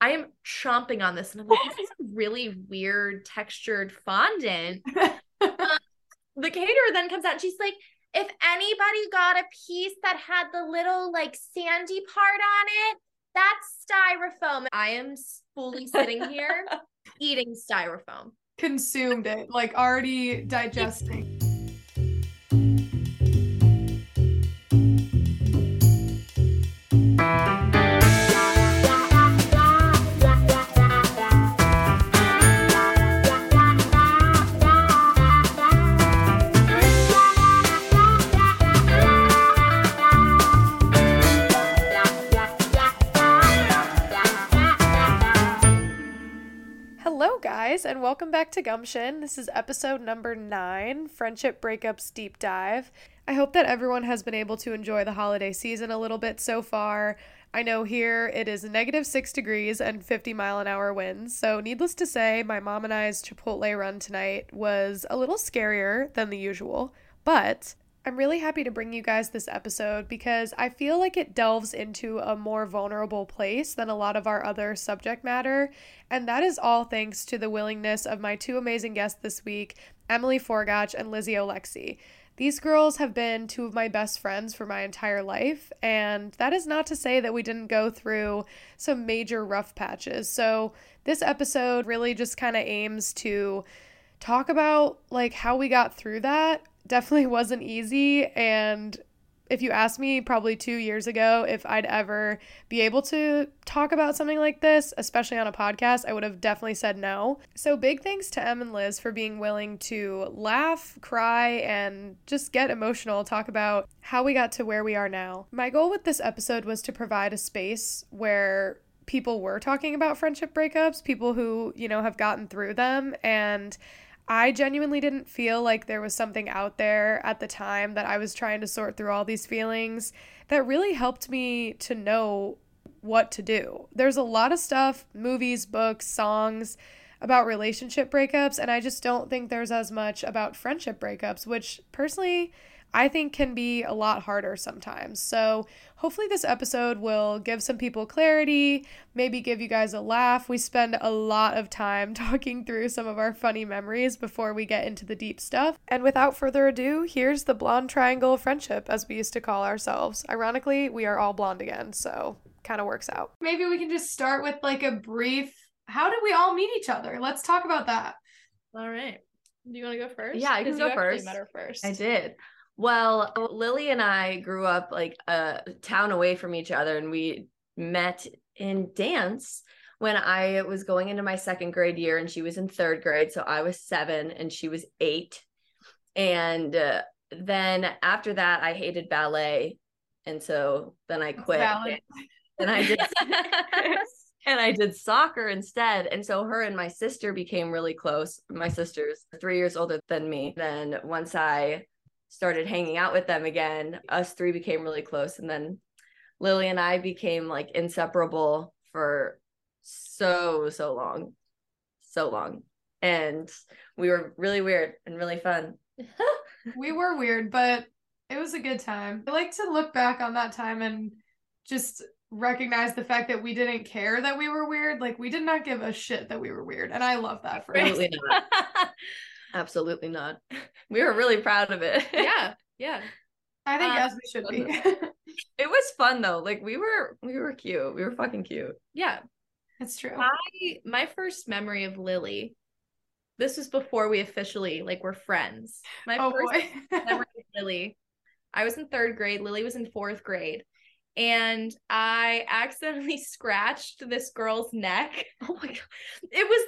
I am chomping on this and I'm like, this is a really weird textured fondant. Um, the caterer then comes out and she's like, if anybody got a piece that had the little like sandy part on it, that's styrofoam. I am fully sitting here eating styrofoam. Consumed it, like already digesting. Back to Gumption. This is episode number nine Friendship Breakups Deep Dive. I hope that everyone has been able to enjoy the holiday season a little bit so far. I know here it is negative six degrees and 50 mile an hour winds, so needless to say, my mom and I's Chipotle run tonight was a little scarier than the usual, but I'm really happy to bring you guys this episode because I feel like it delves into a more vulnerable place than a lot of our other subject matter. And that is all thanks to the willingness of my two amazing guests this week, Emily Forgach and Lizzie Olexi. These girls have been two of my best friends for my entire life, and that is not to say that we didn't go through some major rough patches. So, this episode really just kind of aims to talk about like how we got through that definitely wasn't easy. And if you asked me probably two years ago if I'd ever be able to talk about something like this, especially on a podcast, I would have definitely said no. So, big thanks to Em and Liz for being willing to laugh, cry, and just get emotional, talk about how we got to where we are now. My goal with this episode was to provide a space where people were talking about friendship breakups, people who, you know, have gotten through them, and I genuinely didn't feel like there was something out there at the time that I was trying to sort through all these feelings that really helped me to know what to do. There's a lot of stuff, movies, books, songs about relationship breakups, and I just don't think there's as much about friendship breakups, which personally I think can be a lot harder sometimes. So, hopefully, this episode will give some people clarity, maybe give you guys a laugh. We spend a lot of time talking through some of our funny memories before we get into the deep stuff. And without further ado, here's the blonde triangle of friendship, as we used to call ourselves. Ironically, we are all blonde again, so kind of works out. Maybe we can just start with like a brief how did we all meet each other? Let's talk about that. All right. Do you want to go first? Yeah, I can go first. Met her first. I did. Well, Lily and I grew up like a town away from each other, and we met in dance when I was going into my second grade year, and she was in third grade. So I was seven, and she was eight. And uh, then after that, I hated ballet, and so then I quit. And I did. and I did soccer instead. And so her and my sister became really close. My sister's three years older than me. Then once I started hanging out with them again, us three became really close. And then Lily and I became like inseparable for so, so long. So long. And we were really weird and really fun. we were weird, but it was a good time. I like to look back on that time and just recognize the fact that we didn't care that we were weird. Like we did not give a shit that we were weird. And I love that for Absolutely us. not. Absolutely not. We were really proud of it. yeah. Yeah. I think um, as we should be. it was fun though. Like we were we were cute. We were fucking cute. Yeah. That's true. My my first memory of Lily. This was before we officially like were friends. My oh first memory of Lily. I was in third grade. Lily was in fourth grade and I accidentally scratched this girl's neck. Oh my god. It was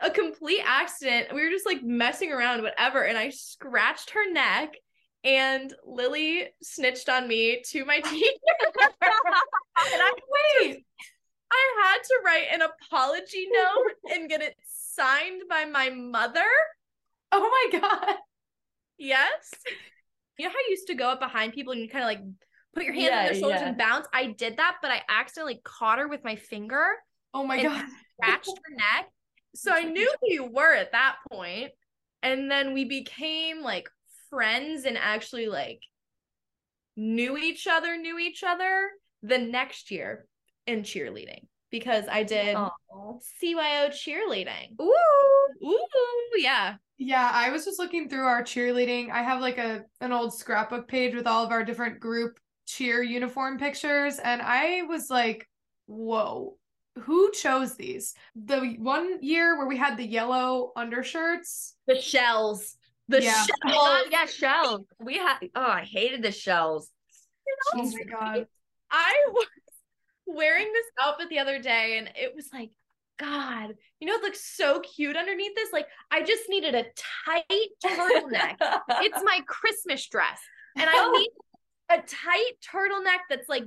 like a complete accident. We were just like messing around, whatever, and I scratched her neck. And Lily snitched on me to my teacher. and I wait. I had to write an apology note and get it signed by my mother. Oh my god. Yes. You know how you used to go up behind people and you kind of like put your hands yeah, on their shoulders yeah. and bounce. I did that, but I accidentally caught her with my finger. Oh my god. Scratched her neck. So I knew who you were at that point. And then we became like friends and actually like knew each other, knew each other the next year in cheerleading. because I did Oh. CYO cheerleading. Ooh. Ooh, yeah. Yeah, I was just looking through our cheerleading. I have like a an old scrapbook page with all of our different group cheer uniform pictures and I was like, "Whoa. Who chose these?" The one year where we had the yellow undershirts. The shells. The Yeah. shells. Oh yeah, shells. We had oh, I hated the shells. Oh my god. I was wearing this outfit the other day and it was like, God, you know, it looks so cute underneath this. Like, I just needed a tight turtleneck. it's my Christmas dress. And I oh. need a tight turtleneck that's like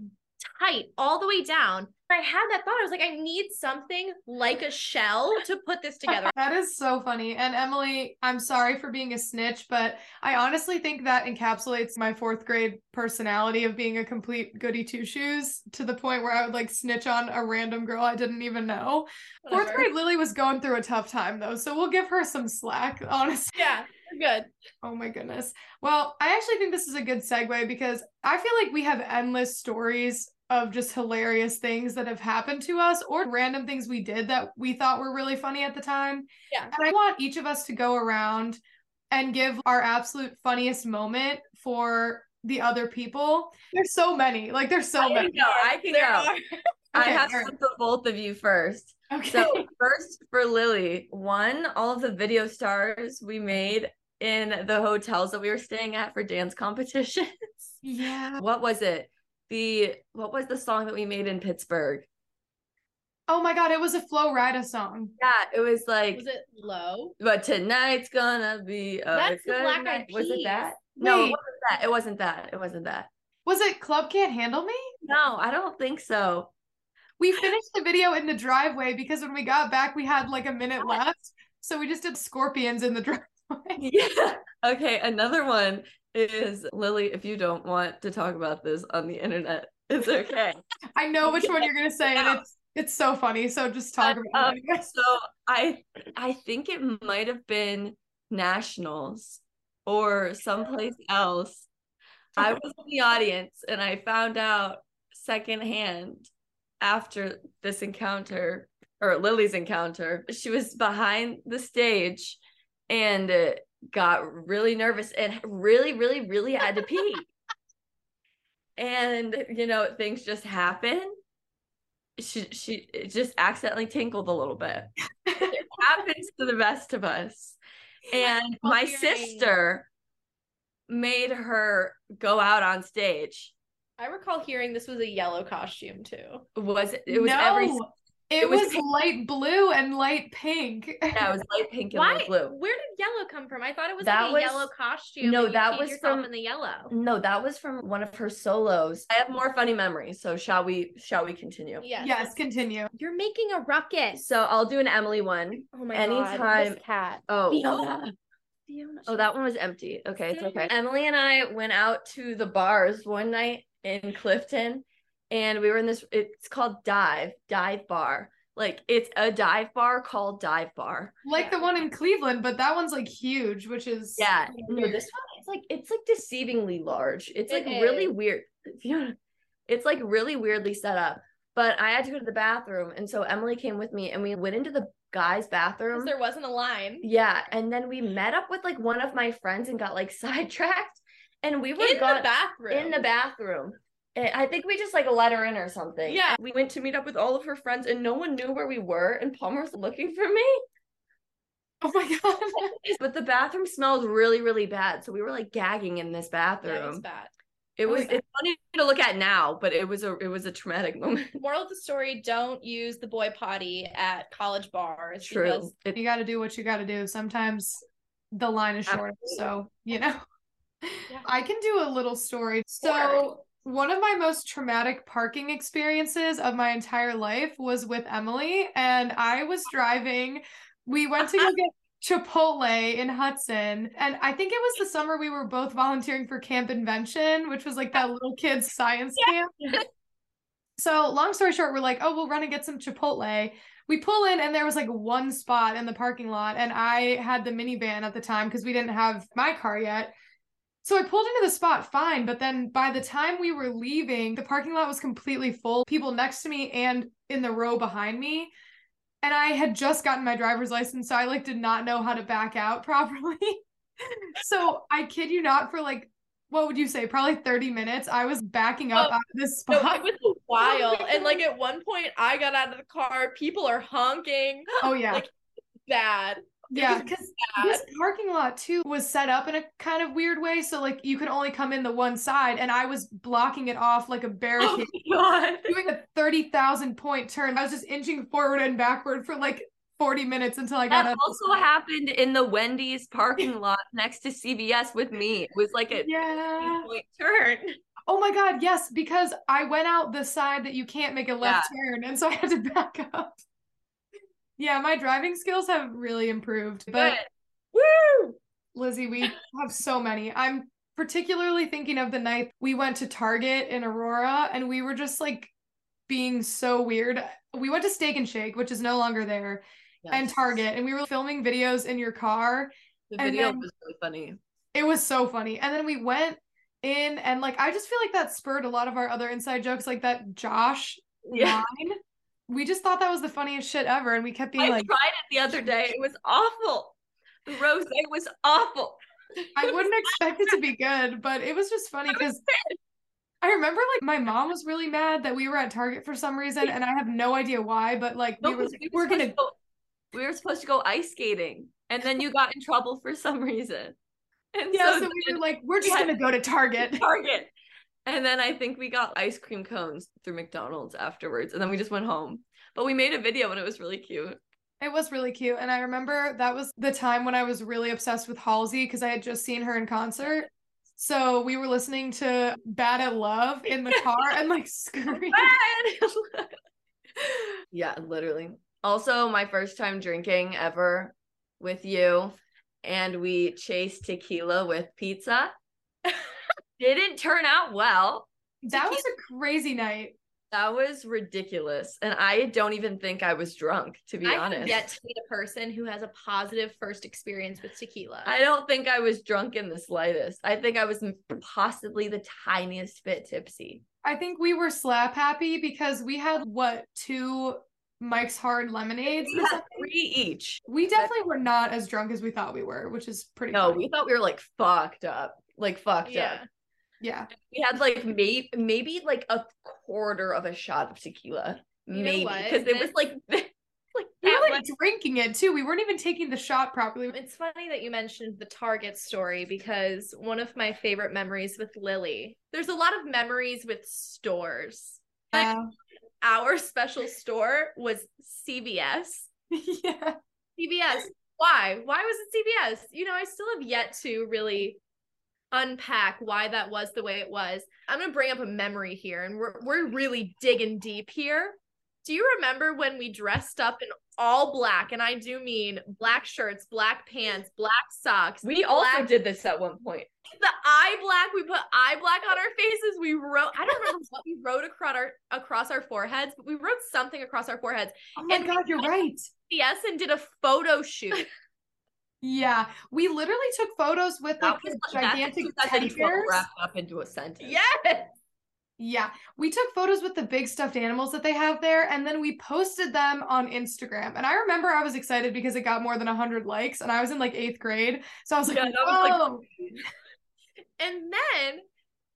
tight all the way down. I had that thought. I was like, I need something like a shell to put this together. That is so funny. And Emily, I'm sorry for being a snitch, but I honestly think that encapsulates my fourth grade personality of being a complete goody two shoes to the point where I would like snitch on a random girl I didn't even know. Fourth grade Lily was going through a tough time though, so we'll give her some slack, honestly. Yeah, good. Oh my goodness. Well, I actually think this is a good segue because I feel like we have endless stories of just hilarious things that have happened to us or random things we did that we thought were really funny at the time. Yeah. And I want each of us to go around and give our absolute funniest moment for the other people. There's so many. Like there's so I can many. go. I can There go. are. I have all right. some for both of you first. Okay. So first for Lily, one, all of the video stars we made in the hotels that we were staying at for dance competitions. yeah. what was it? The what was the song that we made in Pittsburgh? Oh my god, it was a Flo Rida song. Yeah, it was like Was it low? but tonight's gonna be a That's good Black night. Was it that? No, it wasn't that. It wasn't that. It wasn't that. Was it Club Can't Handle Me? No, I don't think so. We finished the video in the driveway because when we got back, we had like a minute left. So we just did scorpions in the driveway. Yeah. Okay, another one is Lily, if you don't want to talk about this on the internet, it's okay. I know which one you're gonna say, and it's it's so funny. So just talk about Um, it. so I I think it might have been nationals or someplace else. I was in the audience and I found out secondhand after this encounter or Lily's encounter. She was behind the stage and uh, got really nervous and really, really, really had to pee. and you know, things just happen. She she it just accidentally tinkled a little bit. it happens to the best of us. And my sister made her go out on stage. I recall hearing this was a yellow costume too. Was it? It was no, every. It, it was was, light blue and light pink. Yeah, it was light pink and Why? light blue. Where did yellow come from? I thought it was That like a was- yellow costume. no, and you that was from- in the yellow. No, that was from one of her solos. I have more funny memories, so shall we? Shall we continue? Yes. yes, continue. You're making a ruckus. So I'll do an Emily one. oh my anytime- god. This cat. Oh, Fiona. Fiona. oh, that one was empty. Okay, it's okay. Emily and I went out to the bars one night in Clifton, and we were in this. It's called Dive Dive Bar. Like it's a dive bar called Dive Bar. Like the one in Cleveland, but that one's like huge, which is Yeah, no, this one it's like it's like deceivingly large. It's like It really is. weird. It's like really weirdly set up. But I had to go to the bathroom, and so Emily came with me, and we went into the guys' bathroom. There wasn't a line. Yeah, and then we met up with like one of my friends and got like sidetracked, and we were in gone the bathroom. in the bathroom. And I think we just like let her in or something. Yeah. we went to meet up with all of her friends, and no one knew where we were. And Palmer was looking for me. Oh my god. But the bathroom smelled really, really bad. So we were like gagging in this Yeah, bathroom. it was bad. It Oh was my God. it's funny to look at now, but it was a it was a traumatic moment. Moral of the story: Don't use the boy potty at college bars. True. because It- you got to do what you got to do. Sometimes the line is short, so you know. Yeah. I can do a little story. So, Sure. One of my most traumatic parking experiences of my entire life was with Emily, and I was driving. We went to go uh-huh. get Chipotle in Hudson, and I think it was the summer we were both volunteering for Camp Invention, which was like that little kids science camp. So, long story short, we're like, oh, we'll run and get some Chipotle. We pull in, and there was like one spot in the parking lot, and I had the minivan at the time because we didn't have my car yet. So I pulled into the spot fine, but then by the time we were leaving, the parking lot was completely full. People next to me and in the row behind me. And I had just gotten my driver's license, so I like did not know how to back out properly. so I kid you not, for like what would you say? Probably 30 minutes. I was backing up oh, out of this spot. No, it was a oh while. and like at one point I got out of the car, people are honking. Oh yeah. Like bad. Yeah, because this parking lot too was set up in a kind of weird way. So like you could only come in the one side, and I was blocking it off like a oh barricade, oh doing a thirty thousand point turn. I was just inching forward and backward for like 40 minutes until I got that also happened in the Wendy's parking lot next to CVS with me. It was like a yeah. point turn. Oh my god, yes, because I went out the side that you can't make a left yeah. turn, and so I had to back up. Yeah, my driving skills have really improved. But woo! Lizzie, we have so many. I'm particularly thinking of the night we went to Target in Aurora and we were just like being so weird. We went to Steak and Shake, which is no longer there, yes. and Target, and we were filming videos in your car. The video was really funny. It was so funny. And then we went in and like I just feel like that spurred a lot of our other inside jokes, like that Josh yeah. line we just thought that was the funniest shit ever, and we kept being like, I like, tried it the other day. It was awful. The rose it was awful. I wouldn't expect it to be good, but it was just funny because I remember like my mom was really mad that we were at Target for some reason, and I have no idea why, but like no, we were, we were gonna go, we were supposed to go ice skating, and then you got in trouble for some reason. And yeah, so, so we were like, we're just gonna go to Target. Target. And then I think we got ice cream cones through McDonald's afterwards. And then we just went home. But we made a video and it was really cute. It was really cute. And I remember that was the time when I was really obsessed with Halsey because I had just seen her in concert. So we were listening to Bad at Love in the car and like screaming. yeah, literally. Also, my first time drinking ever with you. And we chased tequila with pizza didn't turn out well. That was a crazy night. That was ridiculous. And I don't even think I was drunk, to be I honest. yet to meet a person who has a positive first experience with tequila. I don't think I was drunk in the slightest. I think I was possibly the tiniest bit tipsy. I think we were slap happy because we had what two Mike's Hard lemonades. We had three each. We definitely were not as drunk as we thought we were, which is pretty. No, funny. we thought we were like fucked up, like fucked yeah. up. Yeah. We had like maybe maybe like a quarter of a shot of tequila. You maybe because it was like like we were like drinking it too. We weren't even taking the shot properly. It's funny that you mentioned the Target story because one of my favorite memories with Lily. There's a lot of memories with stores. Like our special store was CVS. yeah. CVS. Why? Why was it CVS? You know, I still have yet to really unpack why that was the way it was. I'm going to bring up a memory here and we're we're really digging deep here. Do you remember when we dressed up in all black and I do mean black shirts, black pants, black socks. We black- also did this at one point. The eye black, we put eye black on our faces. We wrote I don't remember what we wrote across our across our foreheads, but we wrote something across our foreheads. Oh my and god, you're right. Yes, and did a photo shoot. Yeah, we literally took photos with like was, gigantic teddy bears wrapped up into a sentence. Yes. Yeah, we took photos with the big stuffed animals that they have there, and then we posted them on Instagram. And I remember I was excited because it got more than hundred likes, and I was in like eighth grade, so I was like, yeah, "Whoa!" Like- and then,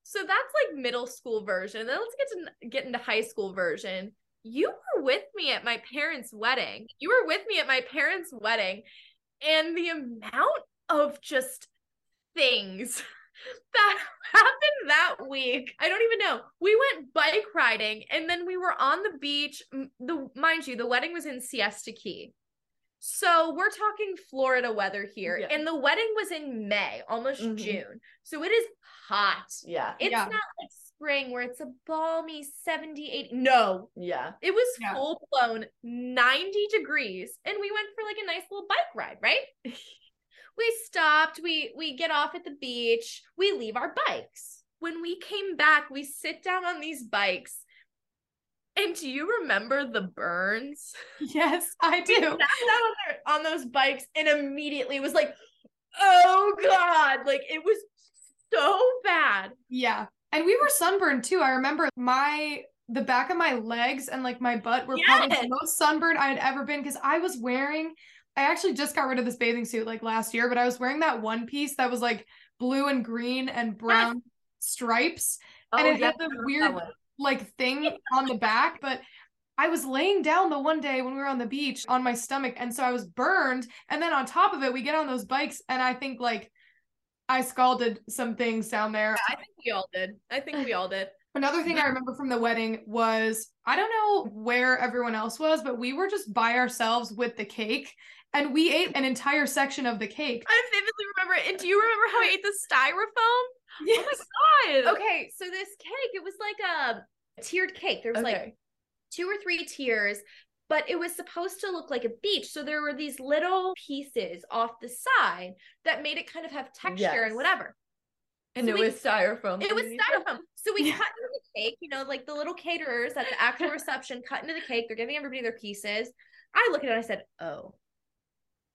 so that's like middle school version. Then let's get to get into high school version. You were with me at my parents' wedding. You were with me at my parents' wedding, and the amount of just things that happened that week. I don't even know. We went bike riding and then we were on the beach. The mind you, the wedding was in Siesta Key. So we're talking Florida weather here. Yeah. And the wedding was in May, almost mm-hmm. June. So it is hot. Yeah. It's yeah. not like spring where it's a balmy 70, 80. No. Yeah. It was yeah. full blown 90 degrees. And we went for like a nice little bike ride, right? we stopped, we we get off at the beach, we leave our bikes. When we came back, we sit down on these bikes. And do you remember the burns? Yes, I do. We sat down on, on those bikes and immediately was like, oh God. Like it was so bad. Yeah. And we were sunburned too. I remember my the back of my legs and like my butt were yes. probably the most sunburned I had ever been because I was wearing I actually just got rid of this bathing suit like last year, but I was wearing that one piece that was like blue and green and brown stripes. Oh, and it yeah, had the weird like thing on the back, but I was laying down the one day when we were on the beach on my stomach, and so I was burned. And then on top of it, we get on those bikes, and I think like I scalded some things down there. Yeah, I think we all did. I think we all did. Another thing I remember from the wedding was I don't know where everyone else was, but we were just by ourselves with the cake and we ate an entire section of the cake. I vividly remember it. And do you remember how I ate the styrofoam? Yes. Oh my god. Okay, so this cake, it was like a tiered cake. There was okay. like two or three tiers, but it was supposed to look like a beach. So there were these little pieces off the side that made it kind of have texture yes. and whatever. And so it we, was styrofoam. It was styrofoam. So we yeah. cut into the cake, you know, like the little caterers at the actual reception cut into the cake. They're giving everybody their pieces. I look at it and I said, Oh.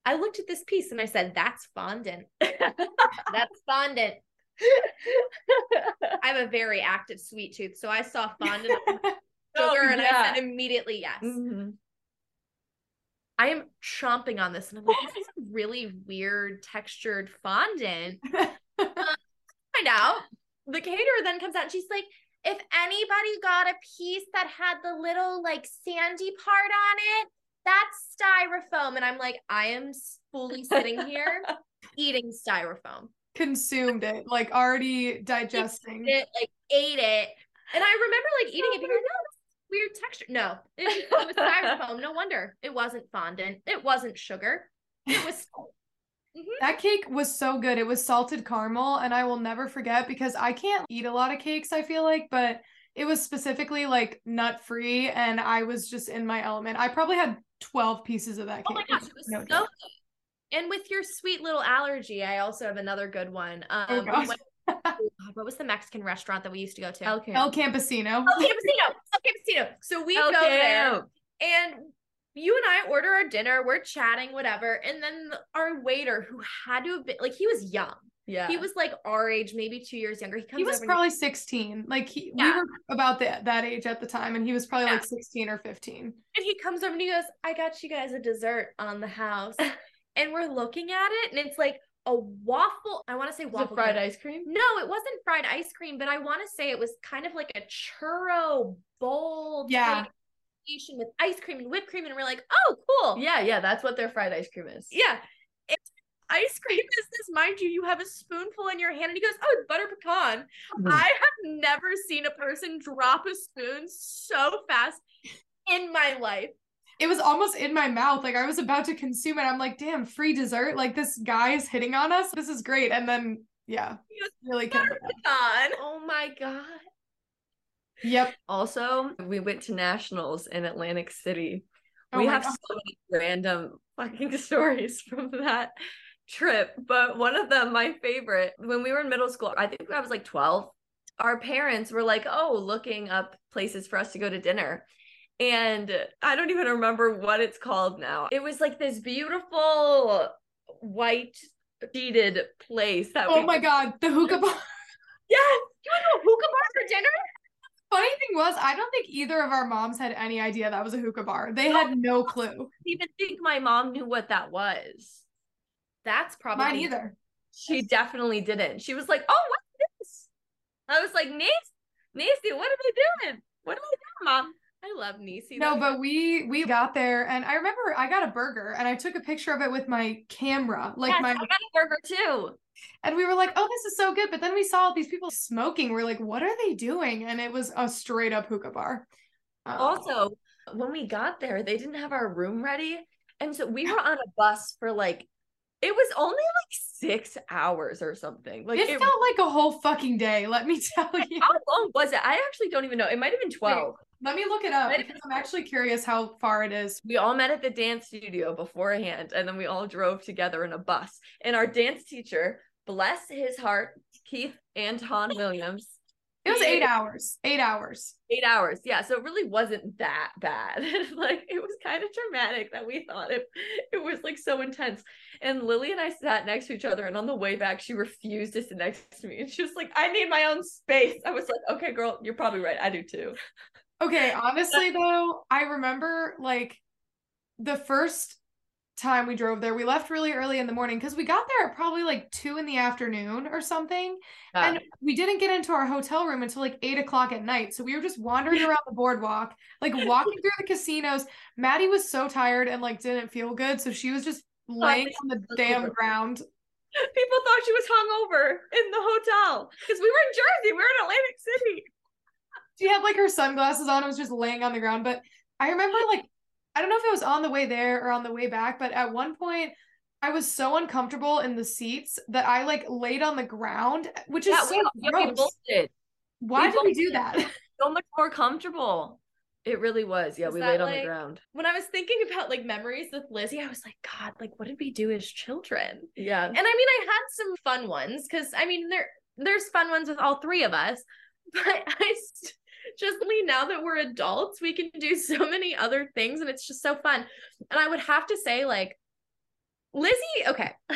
I looked at this piece and I said, That's fondant. That's fondant. I have a very active sweet tooth. So I saw fondant oh, sugar and yeah. I said immediately yes. Mm-hmm. I am chomping on this and I'm like, this is a really weird textured fondant. uh, find out. The caterer then comes out and she's like, if anybody got a piece that had the little like sandy part on it, that's styrofoam. And I'm like, I am fully sitting here eating styrofoam. Consumed it, like already digesting it, like ate it. And I remember like eating it, being like, no, weird texture. No, it, it was styrofoam. No wonder it wasn't fondant. It wasn't sugar. It was. Mm-hmm. That cake was so good. It was salted caramel, and I will never forget because I can't eat a lot of cakes, I feel like, but it was specifically like nut free, and I was just in my element. I probably had 12 pieces of that cake. Oh my gosh, it was no so good. And with your sweet little allergy, I also have another good one. Um, oh gosh. Oh what was the Mexican restaurant that we used to go to? El, El Campesino. El Campesino. El Campesino. So we El go there and you and I order our dinner, we're chatting, whatever. And then our waiter, who had to have been like, he was young. Yeah. He was like our age, maybe two years younger. He, he was probably 16. Like he, yeah. we were about that that age at the time, and he was probably yeah. like 16 or 15. And he comes over and he goes, I got you guys a dessert on the house. and we're looking at it, and it's like a waffle. I want to say waffle. fried ice cream? No, it wasn't fried ice cream, but I want to say it was kind of like a churro bowl. Yeah. With ice cream and whipped cream, and we're like, oh, cool. Yeah, yeah, that's what their fried ice cream is. Yeah. It's ice cream is this, mind you, you have a spoonful in your hand, and he goes, oh, it's butter pecan. Mm-hmm. I have never seen a person drop a spoon so fast in my life it was almost in my mouth. Like I was about to consume it. I'm like, damn, free dessert. Like this guy is hitting on us. This is great. And then yeah, really on. Oh my god. Yep. Also, we went to nationals in Atlantic City. Oh we have god. so many random fucking stories from that trip, but one of them, my favorite, when we were in middle school, I think I was like 12. Our parents were like, "Oh, looking up places for us to go to dinner." And I don't even remember what it's called now. It was like this beautiful white sheeted place that Oh we- my god, the hookah bar. yes, you want to a hookah bar for dinner? Funny thing was, I don't think either of our moms had any idea that was a hookah bar. They had no clue. I even think my mom knew what that was. That's probably mine either. She definitely didn't. She was like, "Oh, what's this?" I was like, "Nasty, nasty. What are they doing? What are they doing, mom?" I love Nisi. No, but we we got there and I remember I got a burger and I took a picture of it with my camera. Like yes, my I got a burger too. And we were like, oh, this is so good. But then we saw these people smoking. We're like, what are they doing? And it was a straight up hookah bar. Um, also, when we got there, they didn't have our room ready. And so we were on a bus for like it was only like six hours or something. Like it, it felt like a whole fucking day. Let me tell you. How long was it? I actually don't even know. It might have been twelve. Let me look it up because I'm actually curious how far it is. We all met at the dance studio beforehand, and then we all drove together in a bus. And our dance teacher, bless his heart, Keith Anton Williams, It was eight hours. Eight hours. Eight hours. Yeah. So it really wasn't that bad. like it was kind of dramatic that we thought it it was like so intense. And Lily and I sat next to each other, and on the way back, she refused to sit next to me. And she was like, I need my own space. I was like, okay, girl, you're probably right. I do too. Okay, honestly though, I remember like the first time we drove there, we left really early in the morning because we got there at probably like two in the afternoon or something. Yeah. And we didn't get into our hotel room until like eight o'clock at night. So we were just wandering around the boardwalk, like walking through the casinos. Maddie was so tired and like didn't feel good. So she was just oh, laying on the damn ground. People thought she was hungover in the hotel because we were in Jersey. We were in Atlantic City. She had like her sunglasses on and was just laying on the ground. But I remember like I don't know if it was on the way there or on the way back, but at one point I was so uncomfortable in the seats that I like laid on the ground, which is yeah, so we, gross. Yeah, we Why we did we do that? So much more comfortable. It really was. Yeah, is we laid on the ground. When I was thinking about like memories with Lizzie, I was like, God, like what did we do as children? Yeah. And I mean, I had some fun ones because I mean, there there's fun ones with all three of us, but I st- just now that we're adults, we can do so many other things and it's just so fun. And I would have to say, like, Lizzie, okay.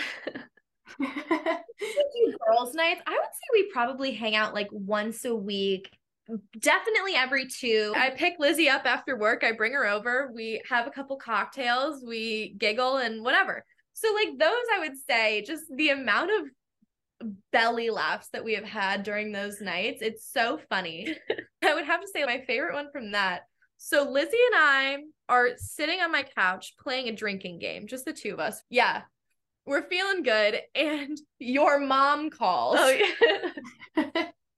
girls' nights, I would say we probably hang out like once a week, definitely every two. I pick Lizzie up after work, I bring her over, we have a couple cocktails, we giggle and whatever. So, like, those I would say, just the amount of belly laughs that we have had during those nights. It's so funny. I would have to say my favorite one from that. So Lizzie and I are sitting on my couch playing a drinking game, just the two of us. Yeah. We're feeling good and your mom calls. Oh yeah.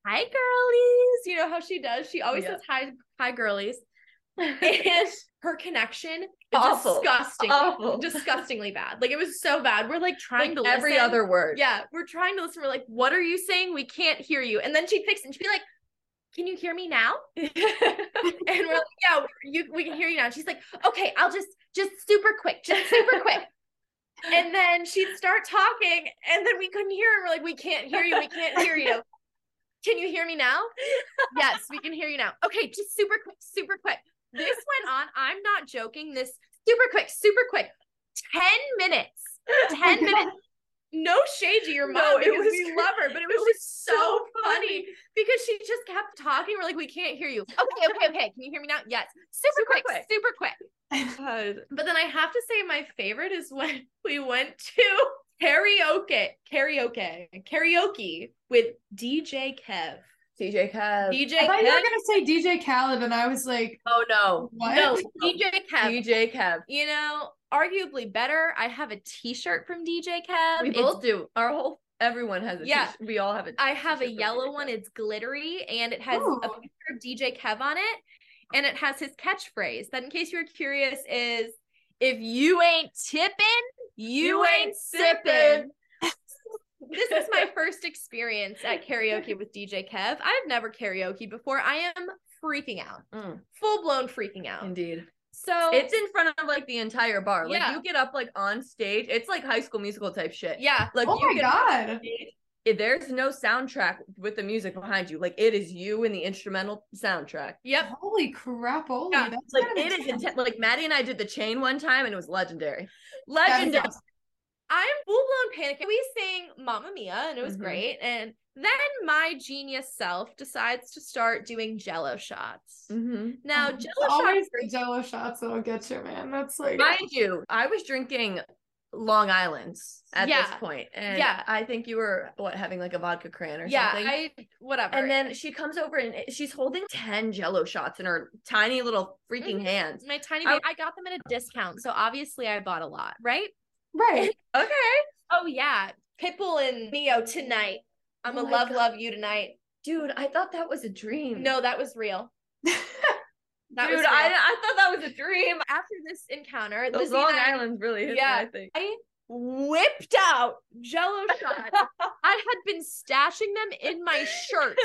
hi girlies. You know how she does? She always yeah. says hi hi girlies. And her connection awful. disgusting awful. disgustingly bad. Like it was so bad. We're like trying like to every listen. other word. Yeah we're trying to listen. We're like what are you saying? We can't hear you. And then she'd fix it and she'd be like can you hear me now? And we're like yeah you, we can hear you now. She's like okay i'll just just super quick just super quick. And then she'd start talking and then we couldn't hear her we're like we can't hear you we can't hear you. Can you hear me now? Yes we can hear you now. Okay just super quick super quick this went on, I'm not joking, this super quick, super quick, 10 minutes. 10 minutes. No shade to your mom no, because was, we love her, but it was, it just so, so funny. because she just kept talking. We're like, we can't hear you. Okay, okay, okay. Can you hear me now? Yes. Super, super quick, quick, super quick. But then I have to say, my favorite is when we went to karaoke, karaoke, karaoke with DJ Kev. DJ Kev. DJ I thought Kev. you were gonna say DJ Khaled, and I was like, Oh no, what? No, DJ Kev. DJ Kev. You know, arguably better. I have a T-shirt from DJ Kev. We it's, both do. Our whole everyone has a yeah. T-shirt. We all have a. I have a yellow one. It's glittery, and it has Ooh. a picture of DJ Kev on it, and it has his catchphrase. That, in case you're curious, is if you ain't tipping, you, you ain't sipping this is my first experience at karaoke with DJ Kev. I've never karaoke before. I am freaking out. Mm. Full blown freaking out. Indeed. So it's in front of like the entire bar. Like yeah. you get up like on stage. It's like high school musical type shit. Yeah. Like oh you my god. there's no soundtrack with the music behind you. Like it is you and the instrumental soundtrack. Yep. Holy crap! Holy, yeah. that's like it is intense. Like Maddie and I did the chain one time and it was legendary. Legendary. I'm full blown panicking. We sang Mamma Mia and it was mm-hmm. great. And then my genius self decides to start doing jello shots. Mm-hmm. Now, jello always shots. jello shots that'll get you, man. That's like. Mind you, I was drinking Long Island's at yeah. this point. point, and yeah, I think you were what having like a vodka cran or yeah, something. Yeah, I whatever. And then she comes over and she's holding ten Jello shots in her tiny little freaking mm-hmm. hands. My tiny, I, I got them at a discount, so obviously I bought a lot, right? Right. okay. Oh yeah. Pitbull and Ne-Yo tonight. I'm oh a love God. love you tonight. Dude, I thought that was a dream. No, that was real. That Dude, I, I thought that was a dream. After this encounter, those Lizzie Long Island's really yeah, me, I think. I whipped out jello shots. I had been stashing them in my shirt.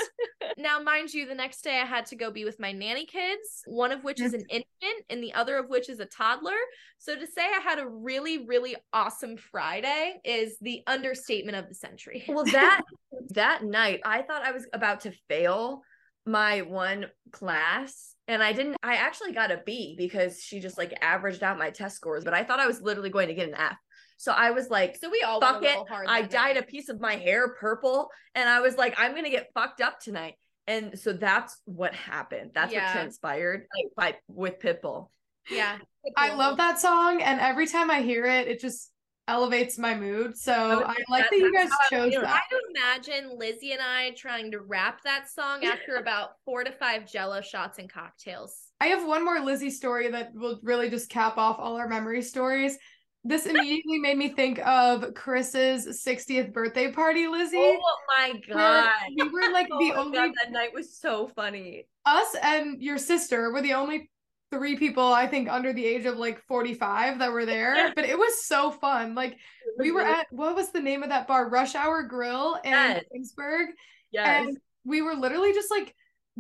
now, mind you, the next day I had to go be with my nanny kids, one of which is an infant and the other of which is a toddler. So to say I had a really, really awesome Friday is the understatement of the century. well, that that night, I thought I was about to fail my one class and I didn't I actually got a B because she just like averaged out my test scores, but I thought I was literally going to get an F. So I was like, so we all fuck it. I dyed a piece of my hair purple and I was like, I'm gonna get fucked up tonight. And so that's what happened. That's yeah. what transpired like, by with Pitbull. Yeah. I love that song. And every time I hear it, it just elevates my mood. So oh, I like that you guys chose that. I would imagine Lizzie and I trying to rap that song after about four to five jello shots and cocktails. I have one more Lizzie story that will really just cap off all our memory stories. This immediately made me think of Chris's 60th birthday party, Lizzie. Oh my god. We were like oh the only god, that night was so funny. Us and your sister were the only three people I think under the age of like 45 that were there, but it was so fun. Like we were at what was the name of that bar? Rush Hour Grill in yes. Pittsburgh. Yes. And we were literally just like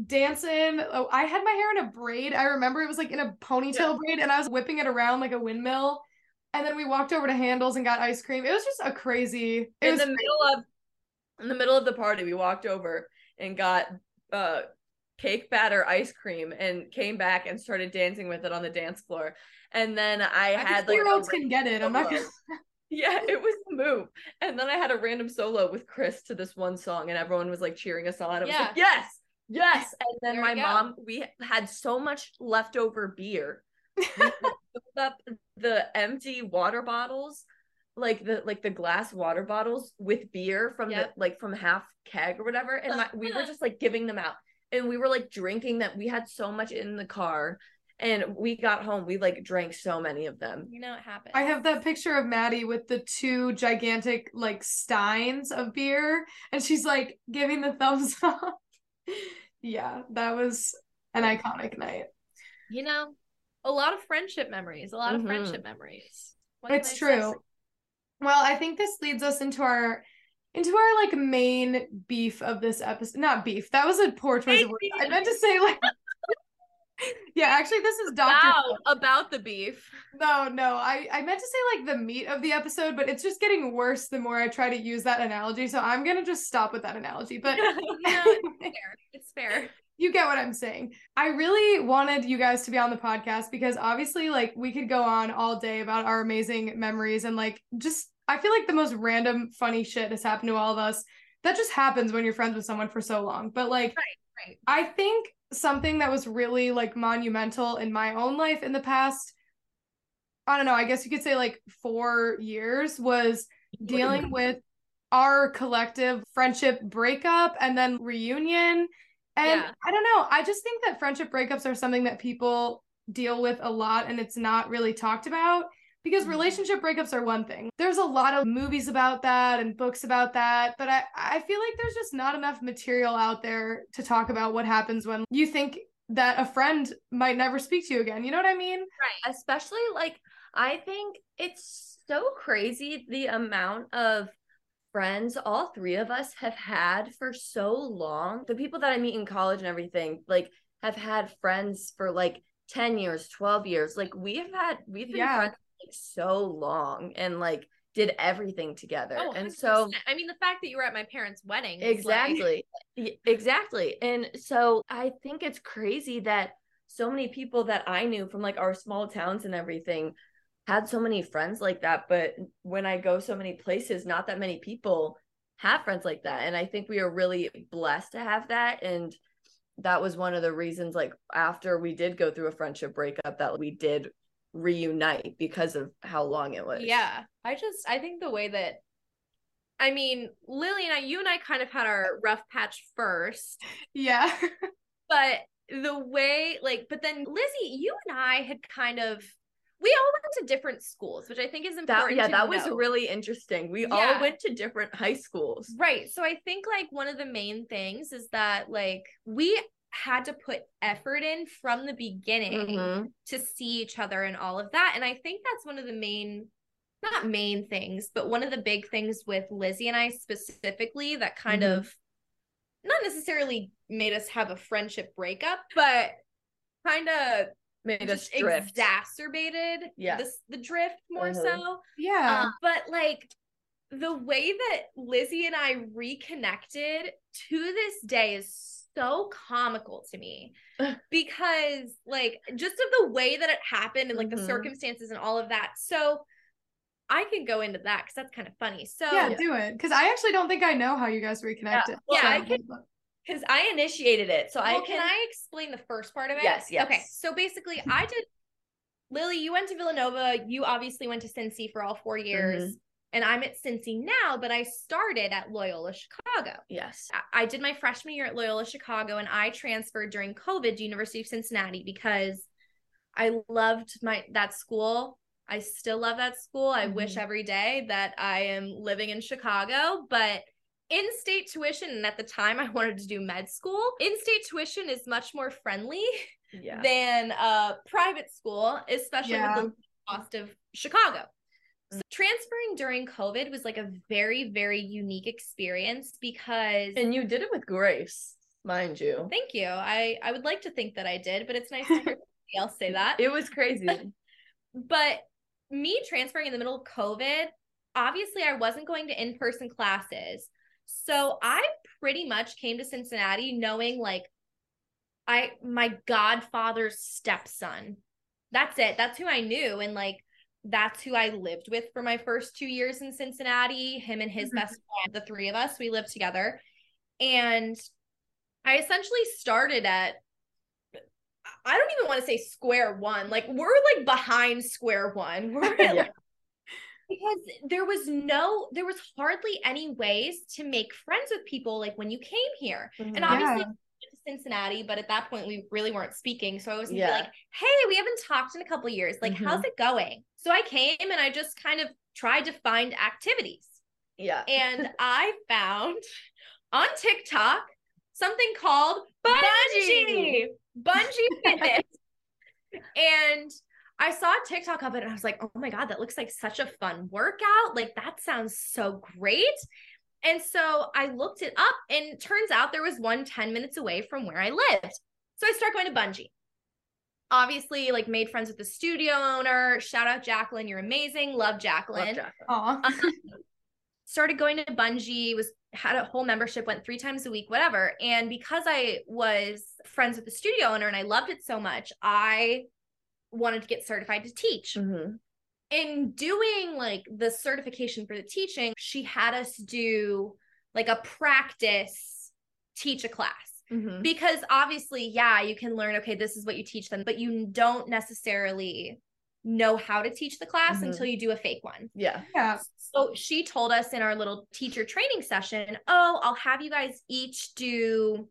dancing. Oh, I had my hair in a braid. I remember it was like in a ponytail braid and I was whipping it around like a windmill. And then we walked over to Handel's and got ice cream. It was just a crazy. in the crazy. middle of in the middle of the party, we walked over and got uh cake batter ice cream and came back and started dancing with it on the dance floor. And then I, I had like olds can get it. I'm not gonna Yeah, it was the move. And then I had a random solo with Chris to this one song, and everyone was like cheering us on. I was yeah. like, yes, yes. And then there my mom, we had so much leftover beer. We filled up the empty water bottles like the like the glass water bottles with beer from yep. the like from half keg or whatever. And my, we were just like giving them out. And we were like drinking that we had so much in the car. And we got home. We like drank so many of them. You know it happened i have that picture of maddie with the two gigantic like steins of beer. And she's like giving the thumbs up. Yeah that was an iconic night. You know a lot of friendship memories a lot of mm-hmm. friendship memories what it's true well i think this leads us into our into our like main beef of this episode. Not beef. That was a poor choice of words. I meant to say like Yeah, actually this is Dr. Wow, about the beef. No, no. I I meant to say like the meat of the episode, but it's just getting worse the more I try to use that analogy. So I'm going to just stop with that analogy. But yeah, it's fair. It's fair. You get what I'm saying. I really wanted you guys to be on the podcast because obviously like we could go on all day about our amazing memories and like just I feel like the most random funny shit has happened to all of us. That just happens when you're friends with someone for so long. But like right, right. I think something that was really like monumental in my own life in the past I don't know, I guess you could say like 4 years was dealing with our collective friendship breakup and then reunion. And yeah. I don't know, I just think that friendship breakups are something that people deal with a lot and it's not really talked about because mm-hmm. relationship breakups are one thing. There's a lot of movies about that and books about that, but I, I feel like there's just not enough material out there to talk about what happens when you think that a friend might never speak to you again. You know what I mean? Right. Especially like I think it's so crazy the amount of friends all three of us have had for so long. The people that I meet in college and everything, like have had friends for like 10 years, 12 years. Like we have had we've been yeah. friends like so long and like did everything together. Oh, and so I mean the fact that you were at my parents' wedding. Exactly. Like... exactly. And so I think it's crazy that so many people that I knew from like our small towns and everything had so many friends like that, but when I go so many places, not that many people have friends like that. And I think we are really blessed to have that and that was one of the reasons like after we did go through a friendship breakup that we did reunite because of how long it was. Yeah. I just I think the way that I mean, Lily and I, you and I kind of had our rough patch first. Yeah. but the way like but then Lizzie, you and I had kind of we all went to different schools, which I think is important. That, yeah, that know. was really interesting. We yeah. all went to different high schools. Right. So I think like one of the main things is that like we had to put effort in from the beginning mm-hmm. to see each other and all of that. And I think that's one of the main, not main things, but one of the big things with Lizzie and I specifically that kind mm-hmm. of not necessarily made us have a friendship breakup, but kind of made us drift. exacerbated yeah. the, the drift more mm-hmm. so. Yeah. Uh, but like the way that Lizzie and I reconnected to this day is so comical to me because like just of the way that it happened and like mm-hmm. the circumstances and all of that. So I can go into that because that's kind of funny. So yeah, do it because I actually don't think I know how you guys reconnected. Yeah, well, so. I can because I initiated it. So well, I can. Can I explain the first part of it? Yes. Yes. Okay. So basically, I did. Lily, you went to Villanova. You obviously went to Cincy for all four years. Mm-hmm. And I'm at Cincy now, but I started at Loyola Chicago. Yes. I did my freshman year at Loyola Chicago and I transferred during COVID to University of Cincinnati because I loved my that school. I still love that school. I mm-hmm. wish every day that I am living in Chicago, but in-state tuition and at the time I wanted to do med school. In-state tuition is much more friendly yeah. than a private school, especially yeah. with the cost of Chicago. So transferring during COVID was like a very, very unique experience because And you did it with grace, mind you. Thank you. I I would like to think that I did, but it's nice to hear somebody else say that. It was crazy. but me transferring in the middle of COVID, obviously I wasn't going to in-person classes. So I pretty much came to Cincinnati knowing like I my godfather's stepson. That's it. That's who I knew and like that's who I lived with for my first two years in Cincinnati. Him and his mm-hmm. best friend, the three of us, we lived together. And I essentially started at, I don't even want to say square one. Like, we're like behind square one. We're yeah. like, because there was no, there was hardly any ways to make friends with people like when you came here. Mm-hmm. And obviously, yeah. Cincinnati, but at that point we really weren't speaking. So I was yeah. like, hey, we haven't talked in a couple years. Like, mm-hmm. how's it going? So I came and I just kind of tried to find activities. Yeah. And I found on TikTok something called Bungee, Bungee Fitness. and I saw a TikTok of it and I was like, oh my God, that looks like such a fun workout. Like, that sounds so great. And so I looked it up and turns out there was one 10 minutes away from where I lived. So I start going to Bungee. Obviously, like made friends with the studio owner. Shout out Jacqueline. You're amazing. Love Jacqueline. Love Jacqueline. Um, started going to Bungee, was had a whole membership, went three times a week, whatever. And because I was friends with the studio owner and I loved it so much, I wanted to get certified to teach. Mm-hmm in doing like the certification for the teaching, she had us do like a practice teach a class. Mm-hmm. Because obviously, yeah, you can learn, okay, this is what you teach them, but you don't necessarily know how to teach the class mm-hmm. until you do a fake one. Yeah. Yeah. So she told us in our little teacher training session, oh, I'll have you guys each do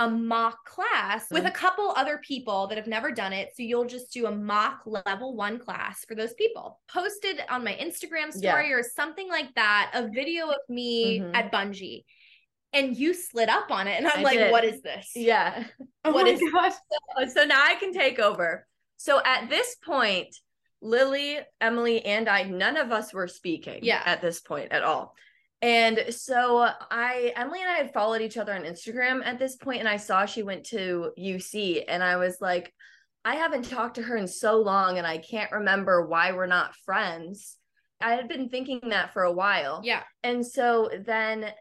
a mock class with a mm-hmm. couple other people that have never done it. So you'll just do a mock level one class for those people. Posted on my Instagram story yeah. or something like that, a video of me mm-hmm. at Bungee. And you slid up on it. And I'm I like, did. what is this? Yeah. Oh what is gosh. So now I can take over. So at this point, Lily, Emily, and I, none of us were speaking yeah. at this point at all. And so I Emily and I had followed each other on Instagram at this point and I saw she went to UC and I was like I haven't talked to her in so long and I can't remember why we're not friends. I had been thinking that for a while. Yeah. And so then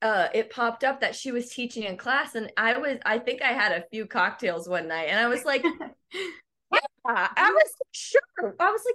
uh it popped up that she was teaching in class and I was I think I had a few cocktails one night and I was like yeah, I was sure. I was like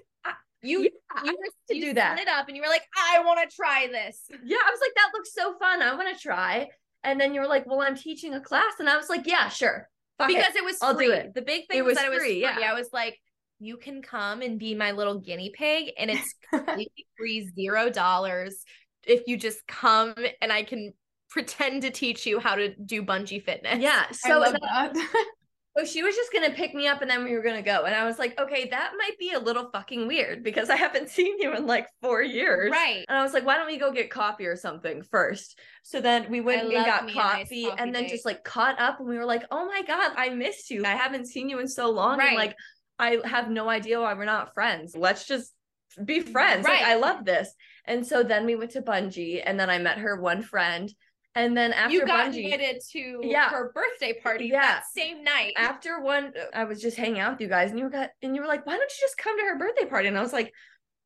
you yeah, you were to you do that. It up and you were like, I want to try this. Yeah, I was like, that looks so fun. I want to try. And then you were like, well, I'm teaching a class, and I was like, yeah, sure. because it. it was free. I'll do it. The big thing it was, was that it was free. Yeah, I was like, you can come and be my little guinea pig, and it's completely free, zero dollars. If you just come and I can pretend to teach you how to do bungee fitness. Yeah. So that, that. oh, she was just gonna pick me up and then we were gonna go. And I was like, okay, that might be a little fucking weird because I haven't seen you in like four years. Right. And I was like, why don't we go get coffee or something first? So then we went I and got coffee, nice coffee, and then just like caught up and we were like, oh my God, I missed you. I haven't seen you in so long. Right. And like I have no idea why we're not friends. Let's just be friends. Right. Like I love this. And so then we went to Bungee and then I met her one friend and then after you got Bungee, invited to yeah. her birthday party yeah. that same night. After one, I was just hanging out with you guys, and you were got, and you were like, "Why don't you just come to her birthday party?" And I was like,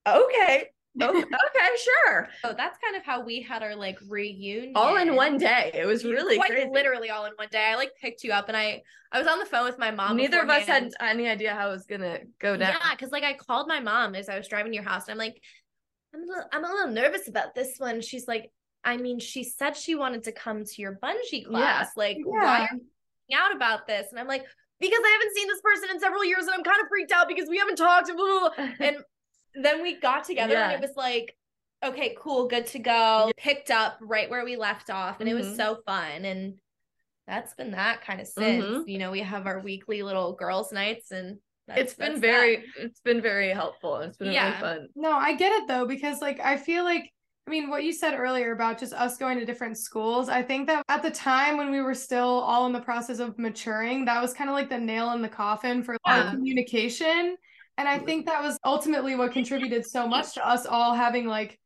"Okay." okay, sure. So that's kind of how we had our like reunion. All in one day. It was really Quite crazy. literally all in one day. I like picked you up and I I was on the phone with my mom. Neither of us had any idea how it was gonna go down. Yeah, because like I called my mom as I was driving to your house and I'm like, I'm a little, I'm a little nervous about this one. She's like, I mean, she said she wanted to come to your bungee class. Like, why Yeah. are you freaking out about this? And I'm like, because I haven't seen this person in several years and I'm kind of freaked out because we haven't talked and blah, blah, blah. And then we got together Yeah. and it was like, okay, cool, good to go. Picked up right where we left off, and it was Mhm. so fun. And that's been that kind of since. Mhm. You know, we have our weekly little girls' nights, and that's, it's been very that. it's been very helpful. It's been Yeah. really fun. No, I get it though, because like I feel like I mean what you said earlier about just us going to different schools, I think that at the time when we were still all in the process of maturing, that was kind of like the nail in the coffin for Yeah. our communication. And I think that was ultimately what contributed so much to us all having like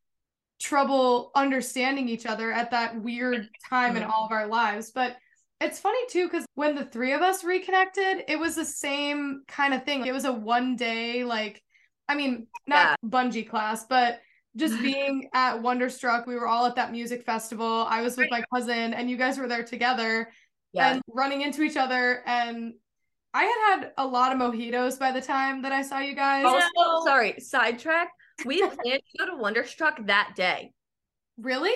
trouble understanding each other at that weird time in all of our lives. But it's funny too, because when the three of us reconnected, it was the same kind of thing. It was a one day, like, I mean, not bungee class, but just being at Wonderstruck. We were all at that music festival. I was with my cousin, and you guys were there together Yeah. and running into each other. And I had had a lot of mojitos by the time that I saw you guys. also, sorry, sidetrack. We planned to go to Wonderstruck that day. Really?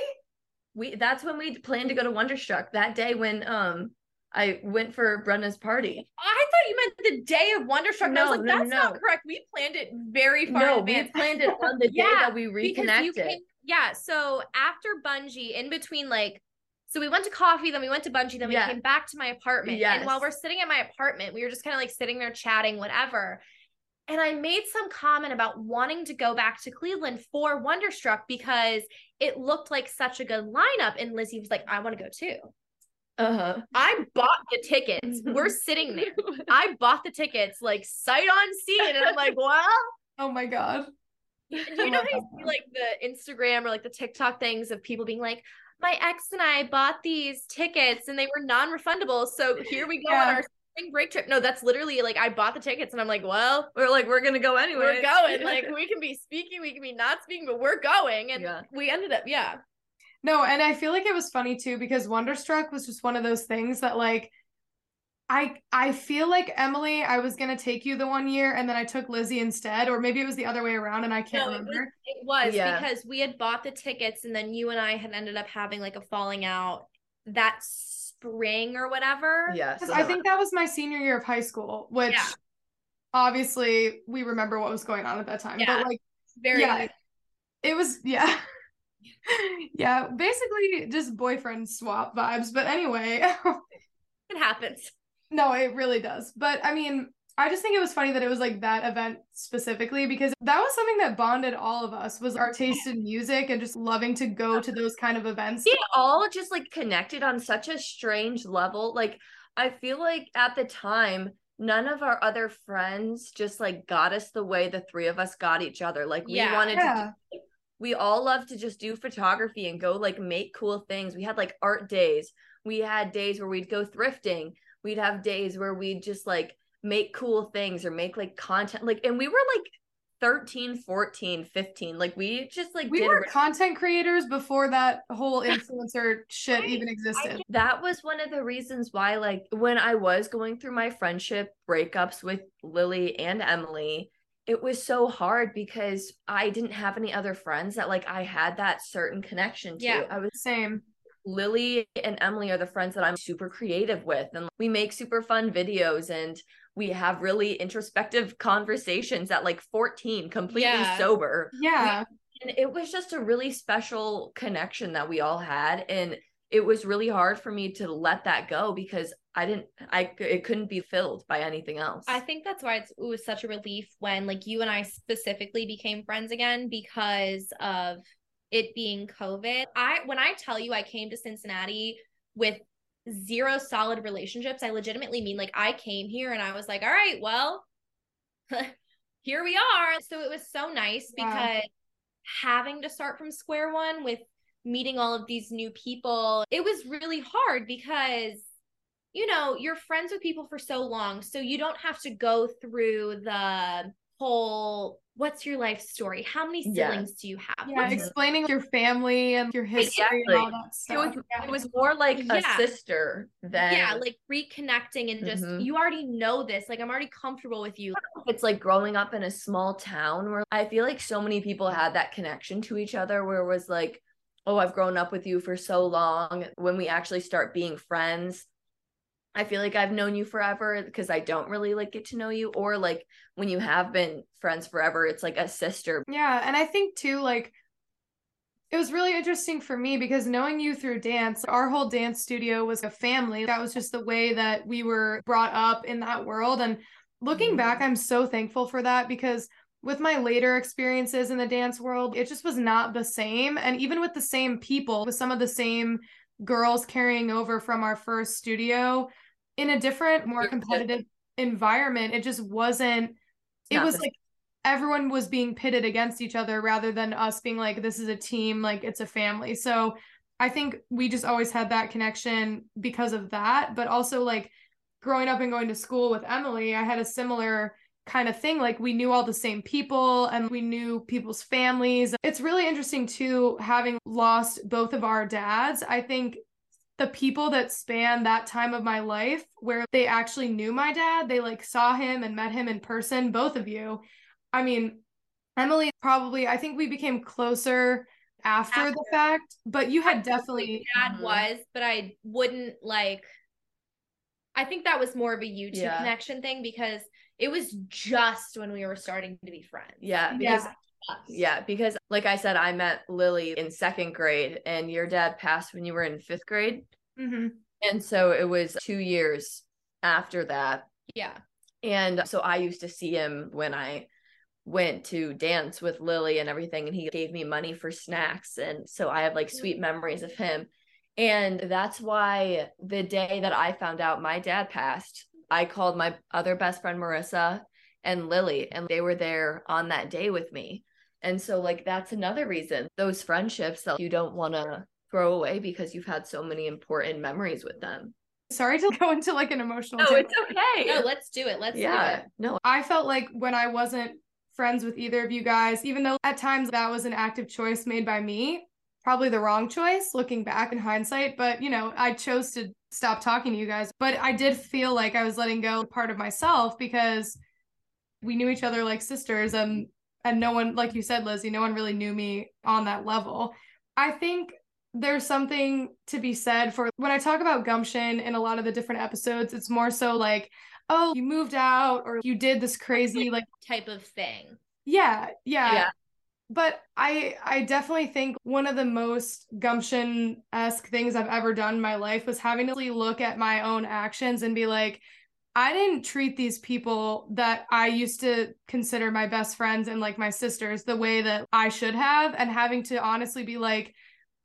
We that's when we planned to go to Wonderstruck that day when um I went for Brenna's party. I thought you meant the day of Wonderstruck. and I was No, like, no, that's no. not correct. We planned it very far No, in we planned it on the day Yeah, that we reconnected. yeah. So after Bungee, in between, like, so we went to coffee, then we went to Bungee, then we Yeah. came back to my apartment. And while we're sitting at my apartment, we were just kind of like sitting there chatting, whatever. And I made some comment about wanting to go back to Cleveland for Wonderstruck because it looked like such a good lineup. And Lizzie was like, I want to go too. Uh-huh. I bought the tickets. We're sitting there. I bought the tickets, like sight on scene. And I'm like, well, Oh my god. you know how you see like the Instagram or like the TikTok things of people being like, my ex and I bought these tickets and they were non-refundable. So here we go Yeah. on our spring break trip. No, that's literally like I bought the tickets and I'm like, well, We're like, we're gonna go anyway. we're going. Like we can be speaking, we can be not speaking, but we're going. And Yeah. we ended up, yeah. No, and I feel like it was funny too because Wonderstruck was just one of those things that like I I feel like Emily, I was gonna take you the one year and then I took Lizzie instead, or maybe it was the other way around and I can't No, it was- remember. It was Yeah. because we had bought the tickets and then you and I had ended up having like a falling out that spring or whatever. Yeah. So I think that was my senior year of high school, which Yeah. obviously we remember what was going on at that time. Yeah. But like Very yeah, it was yeah. Yeah, basically just boyfriend swap vibes. But anyway, it happens. No, it really does. But I mean, I just think it was funny that it was like that event specifically because that was something that bonded all of us was our taste in music and just loving to go to those kind of events. we all just like connected on such a strange level. Like I feel like at the time, none of our other friends just like got us the way the three of us got each other. Like we Yeah. wanted to do, we all love to just do photography and go like make cool things. We had like art days. We had days where we'd go thrifting. We'd have days where we'd just like make cool things or make like content like and we were like 13 14 15 like we just like We did were content creators before that whole influencer shit even existed. that was one of the reasons why like when i was going through my friendship breakups with lily and emily it was so hard because i didn't have any other friends that like i had that certain connection to Yeah. i was Same. lily and emily are the friends that i'm super creative with and we make super fun videos and we have really introspective conversations at like 14 completely Yeah. sober Yeah. and it was just a really special connection that we all had and it was really hard for me to let that go because i didn't i it couldn't be filled by anything else I think that's why it's, it was such a relief when like you and I specifically became friends again because of it being COVID. I when I tell you I came to Cincinnati with zero solid relationships, I legitimately mean like I came here and I was like, all right, well, here we are. So it was so nice Yeah. because having to start from square one with meeting all of these new people, it was really hard because you know, you're friends with people for so long, so you don't have to go through the whole what's your life story? How many siblings do you have? Yeah, what's explaining your family and your history exactly. and all that stuff. It was, yeah. it was more like yeah. a sister than yeah, like reconnecting and just mm-hmm. you already know this. Like I'm already comfortable with you. It's like growing up in a small town where I feel like so many people had that connection to each other where it was like, oh, I've grown up with you for so long. When we actually start being friends, I feel like I've known you forever because I don't really like get to know you or like when you have been friends forever it's like a sister. Yeah, and I think too like it was really interesting for me because knowing you through dance, our whole dance studio was a family. That was just the way that we were brought up in that world and looking back mm. I'm so thankful for that because with my later experiences in the dance world, it just was not the same and even with the same people, with some of the same girls carrying over from our first studio in a different, more competitive environment. It just wasn't, it was like everyone was being pitted against each other rather than us being like, this is a team, like it's a family. So I think we just always had that connection because of that. But also, like growing up and going to school with Emily, I had a similar kind of thing. Like we knew all the same people and we knew people's families. It's really interesting too, having lost both of our dads. I think the people that span that time of my life where they actually knew my dad, they like saw him and met him in person, both of you. I mean, Emily probably, I think we became closer after, after. the fact, but you had definitely. Dad mm-hmm. was, but I wouldn't like. I think that was more of a YouTube yeah. connection thing because it was just when we were starting to be friends. Yeah, because yeah yeah, because like I said, I met Lily in second grade, and your dad passed when you were in fifth grade. Mm-hmm. And so it was two years after that. Yeah. And so I used to see him when I went to dance with Lily and everything, and he gave me money for snacks. And so I have like sweet memories of him. And that's why the day that I found out my dad passed, I called my other best friend, Marissa, and Lily, and they were there on that day with me. And so, like, that's another reason those friendships that you don't want to throw away because you've had so many important memories with them. Sorry to go into like an emotional. No, it's okay. No, let's do it. Let's yeah. do it. No, I felt like when I wasn't friends with either of you guys, even though at times that was an active choice made by me, probably the wrong choice looking back in hindsight. But, you know, I chose to stop talking to you guys. But I did feel like I was letting go part of myself because we knew each other like sisters and and no one like you said lizzie no one really knew me on that level. I think there's something to be said for when i talk about gumption in a lot of the different episodes it's more so like oh you moved out or you did this crazy like type of thing. Yeah yeah, yeah. but i i definitely think one of the most gumption-esque things i've ever done in my life was having to really look at my own actions and be like I didn't treat these people that I used to consider my best friends and like my sisters the way that I should have, and having to honestly be like,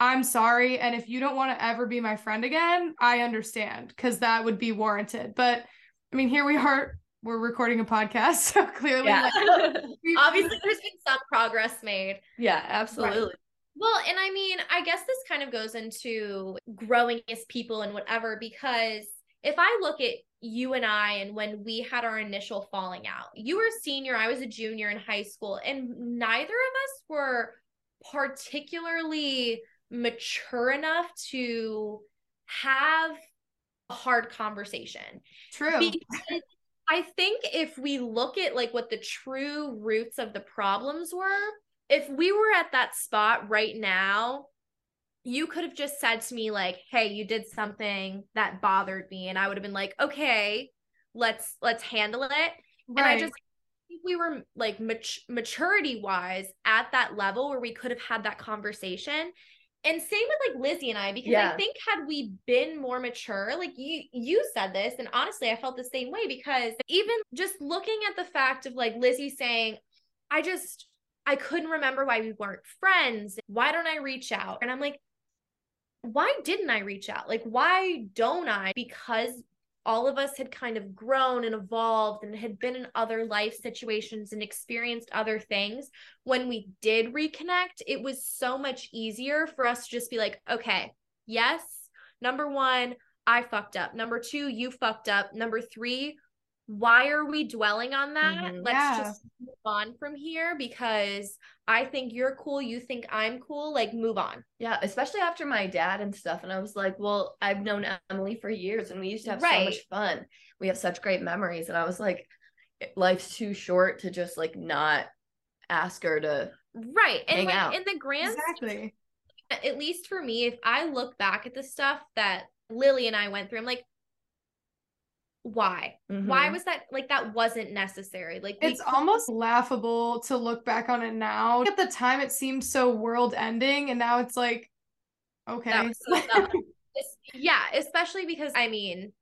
I'm sorry. And if you don't want to ever be my friend again, I understand because that would be warranted. But I mean, here we are. We're recording a podcast. So clearly, yeah. like, obviously, there's been some progress made. Yeah, absolutely. Right. Well, and I mean, I guess this kind of goes into growing as people and whatever, because if I look at you and I and when we had our initial falling out. You were a senior, I was a junior in high school, and neither of us were particularly mature enough to have a hard conversation. True. Because I think if we look at like what the true roots of the problems were, if we were at that spot right now, you could have just said to me like hey you did something that bothered me and i would have been like okay let's let's handle it right. and i just think we were like mat- maturity wise at that level where we could have had that conversation and same with like Lizzie and I because yeah. I think had we been more mature like you you said this and honestly I felt the same way because even just looking at the fact of like Lizzie saying I just I couldn't remember why we weren't friends why don't I reach out and I'm like why didn't I reach out? Like, why don't I? Because all of us had kind of grown and evolved and had been in other life situations and experienced other things. When we did reconnect, it was so much easier for us to just be like, okay, yes, number one, I fucked up. Number two, you fucked up. Number three, why are we dwelling on that? Mm-hmm. Let's yeah. just move on from here because I think you're cool, you think I'm cool, like move on. Yeah, especially after my dad and stuff. And I was like, well, I've known Emily for years and we used to have right. so much fun. We have such great memories. And I was like, life's too short to just like not ask her to right and like out. in the grand exactly at least for me if i look back at the stuff that lily and i went through i'm like why? Mm-hmm. why was that like that wasn't necessary? Like it's almost laughable to look back on it now. At the time it seemed so world ending and now it's like okay. Yeah especially because i mean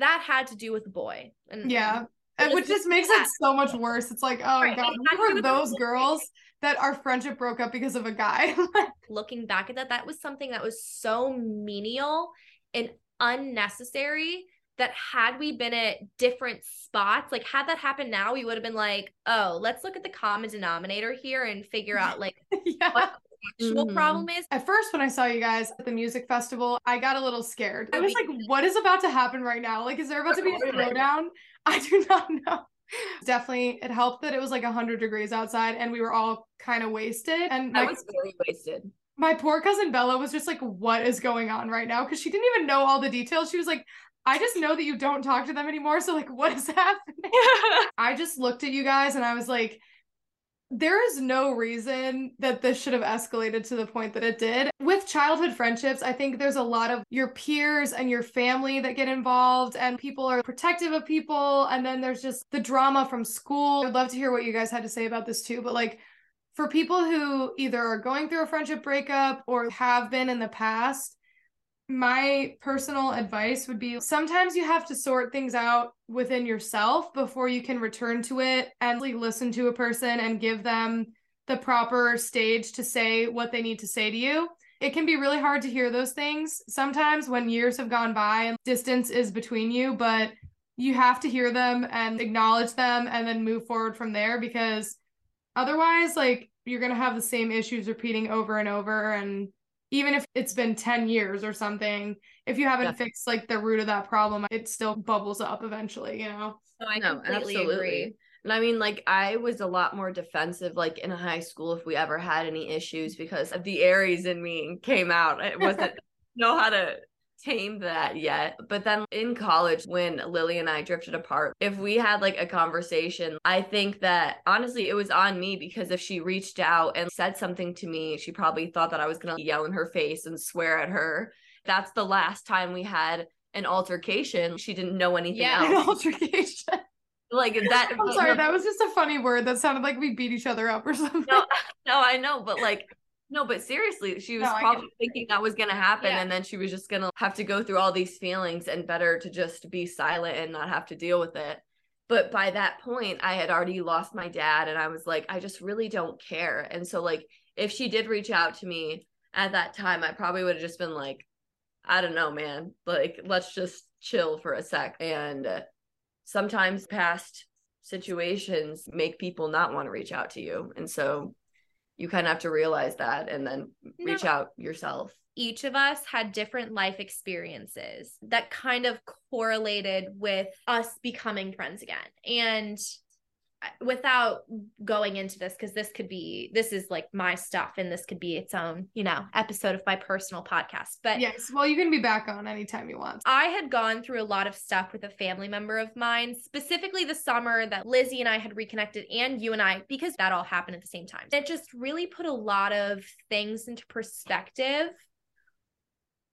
that had to do with the boy and yeah. and which just makes that. it so much worse. It's like oh right. god who were those girls that our friendship broke up because of a guy? Looking back at that that was something that was so menial and unnecessary that had we been at different spots, like had that happened now, we would have been like, oh, let's look at the common denominator here and figure out like yeah. what the actual mm-hmm. problem is. At first, when I saw you guys at the music festival, I got a little scared. I was like, what is about to happen right now? Like, is there about to be a throwdown? I do not know. Definitely, it helped that it was like 100 degrees outside and we were all kind of wasted. And I was very wasted my poor cousin Bella was just like, what is going on right now? Because she didn't even know all the details. She was like, I just know that you don't talk to them anymore. So, like, what is happening? I just looked at you guys and I was like, there is no reason that this should have escalated to the point that it did. With childhood friendships, I think there's a lot of your peers and your family that get involved, and people are protective of people. And then there's just the drama from school. I'd love to hear what you guys had to say about this too. But, like, for people who either are going through a friendship breakup or have been in the past, my personal advice would be sometimes you have to sort things out within yourself before you can return to it and like, listen to a person and give them the proper stage to say what they need to say to you. It can be really hard to hear those things sometimes when years have gone by and distance is between you, but you have to hear them and acknowledge them and then move forward from there because otherwise, like, you're going to have the same issues repeating over and over and even if it's been 10 years or something if you haven't yeah. fixed like the root of that problem it still bubbles up eventually you know no, I no, completely absolutely. agree and I mean, like, I was a lot more defensive, like in high school, if we ever had any issues, because the Aries in me came out. It wasn't know how to tamed that yet. But then in college, when Lily and I drifted apart, if we had like a conversation, I think that honestly, it was on me because if she reached out and said something to me, she probably thought that I was going to yell in her face and swear at her. That's the last time we had an altercation. She didn't know anything yeah, else. An altercation. Like that. I'm sorry, that was just a funny word that sounded like we beat each other up or something. No, no, I know, but like no, but seriously, she was no, probably thinking that was going to happen. Yeah. And then she was just going to have to go through all these feelings and better to just be silent and not have to deal with it. But by that point, I had already lost my dad. And I was like, I just really don't care. And so, like, if she did reach out to me at that time, I probably would have just been like, I don't know, man. Like, let's just chill for a sec. And uh, sometimes past situations make people not want to reach out to you. And so you kind of have to realize that and then reach no. out yourself. Each of us had different life experiences that kind of correlated with us becoming friends again. And without going into this because this could be this is like my stuff and this could be its own you know episode of my personal podcast but yes well you can be back on anytime you want. I had gone through a lot of stuff with a family member of mine specifically the summer that lizzie and i had reconnected and you and i because that all happened at the same time. It just really put a lot of things into perspective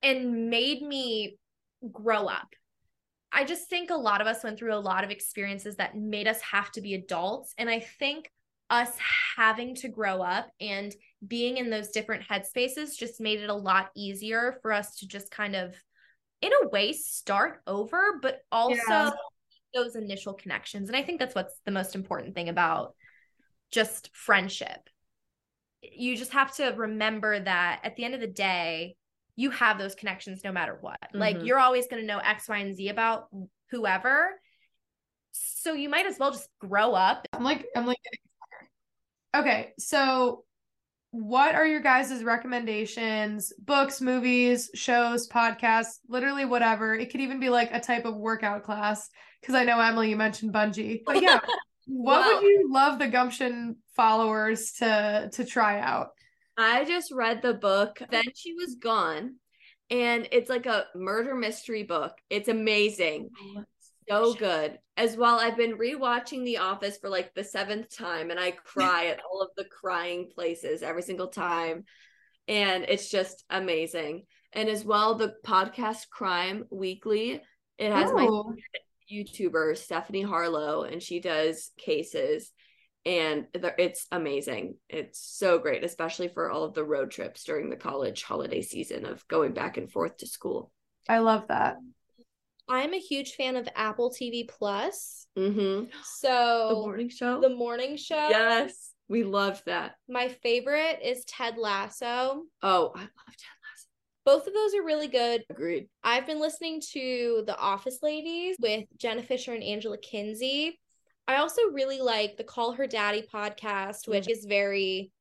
and made me grow up I just think a lot of us went through a lot of experiences that made us have to be adults. And I think us having to grow up and being in those different headspaces just made it a lot easier for us to just kind of, in a way, start over, but also yeah. those initial connections. And I think that's what's the most important thing about just friendship. You just have to remember that at the end of the day, you have those connections no matter what. Mm-hmm. Like you're always going to know X, Y, and Z about whoever. So you might as well just grow up. I'm like, I'm like, okay. So what are your guys' recommendations? Books, movies, shows, podcasts, literally whatever. It could even be like a type of workout class. Because I know Emily, you mentioned bungee. But yeah, what well, would you love the gumption followers to to try out? I just read the book. Then she was gone. And it's like a murder mystery book. It's amazing. Oh, so good. As well, I've been rewatching The Office for like the seventh time, and I cry at all of the crying places every single time. And it's just amazing. And as well, the podcast Crime Weekly, it has my oh. YouTuber, Stephanie Harlowe, and she does cases and it's amazing. It's so great, especially for all of the road trips during the college holiday season of going back and forth to school. I love that. I'm a huge fan of Apple TV Plus. Mm-hmm. So the morning show. The morning show. Yes, we love that. My favorite is Ted Lasso. Oh, I love Ted Lasso. Both of those are really good. Agreed. I've been listening to The Office Ladies with Jenna Fischer and Angela Kinsey. I also really like the Call Her Daddy podcast, which mm-hmm. is very,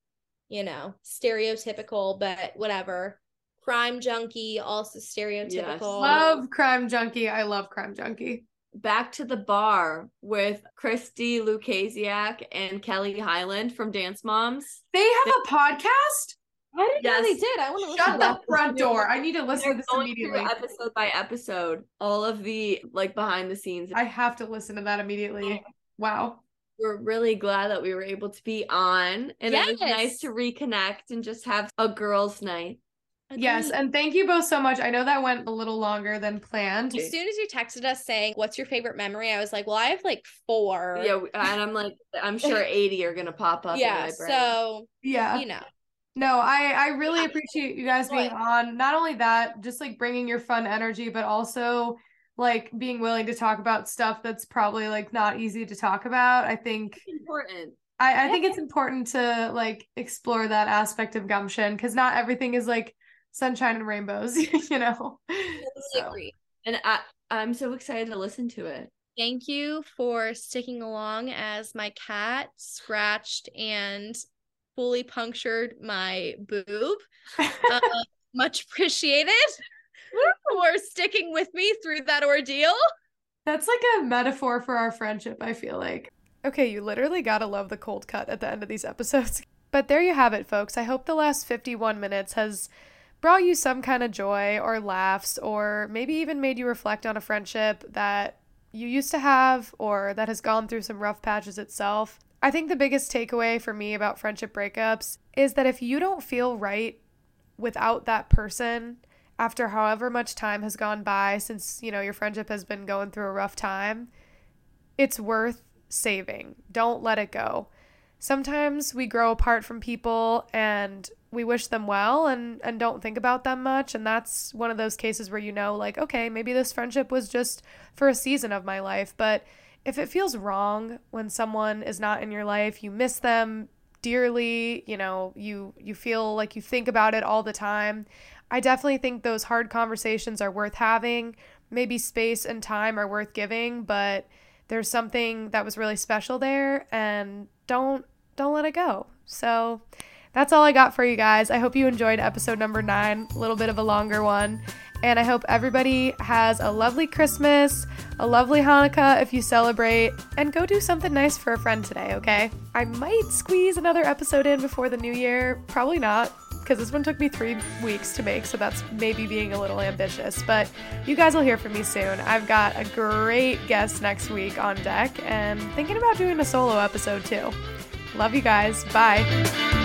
you know, stereotypical, but whatever. Crime Junkie, also stereotypical. Yes. Love Crime Junkie. I love Crime Junkie. Back to the Barre with Christi Lukasiak and Kelly Hyland from Dance Moms. They have a podcast? I didn't yes. know they did. I want to shut the front door. I need to listen They're to this immediately. Episode by episode, all of the like behind the scenes. I have to listen to that immediately. Wow. We're really glad that we were able to be on. And yes. it was nice to reconnect and just have a girls' night. Agreed. Yes, and thank you both so much. I know that went a little longer than planned. As soon as you texted us saying, "What's your favorite memory?" I was like, "Well, I have like four. Yeah, and I'm like, I'm sure eighty are gonna pop up. Yeah, so yeah, you know. No, I I really appreciate you guys being on. Not only that, just like bringing your fun energy, but also like being willing to talk about stuff that's probably like not easy to talk about. I think important. I, I yeah. think it's important to like explore that aspect of gumption because not everything is like sunshine and rainbows, you know. So. Agree. And I I'm so excited to listen to it. Thank you for sticking along as my cat scratched and fully punctured my boob. uh, much appreciated for sticking with me through that ordeal. That's like a metaphor for our friendship, I feel like. Okay, you literally gotta love the cold cut at the end of these episodes. But there you have it, folks. I hope the last 51 minutes has brought you some kind of joy or laughs, or maybe even made you reflect on a friendship that you used to have or that has gone through some rough patches itself. I think the biggest takeaway for me about friendship breakups is that if you don't feel right without that person, after however much time has gone by since, you know, your friendship has been going through a rough time, it's worth saving. Don't let it go. Sometimes we grow apart from people and we wish them well and and don't think about them much and that's one of those cases where you know like okay, maybe this friendship was just for a season of my life, but if it feels wrong when someone is not in your life, you miss them dearly, you know, you you feel like you think about it all the time. I definitely think those hard conversations are worth having. Maybe space and time are worth giving, but there's something that was really special there and don't don't let it go. So that's all I got for you guys. I hope you enjoyed episode number 9, a little bit of a longer one. And I hope everybody has a lovely Christmas, a lovely Hanukkah if you celebrate, and go do something nice for a friend today, okay? I might squeeze another episode in before the new year. Probably not because this one took me three weeks to make, so that's maybe being a little ambitious. But you guys will hear from me soon. I've got a great guest next week on deck and thinking about doing a solo episode too. Love you guys. Bye.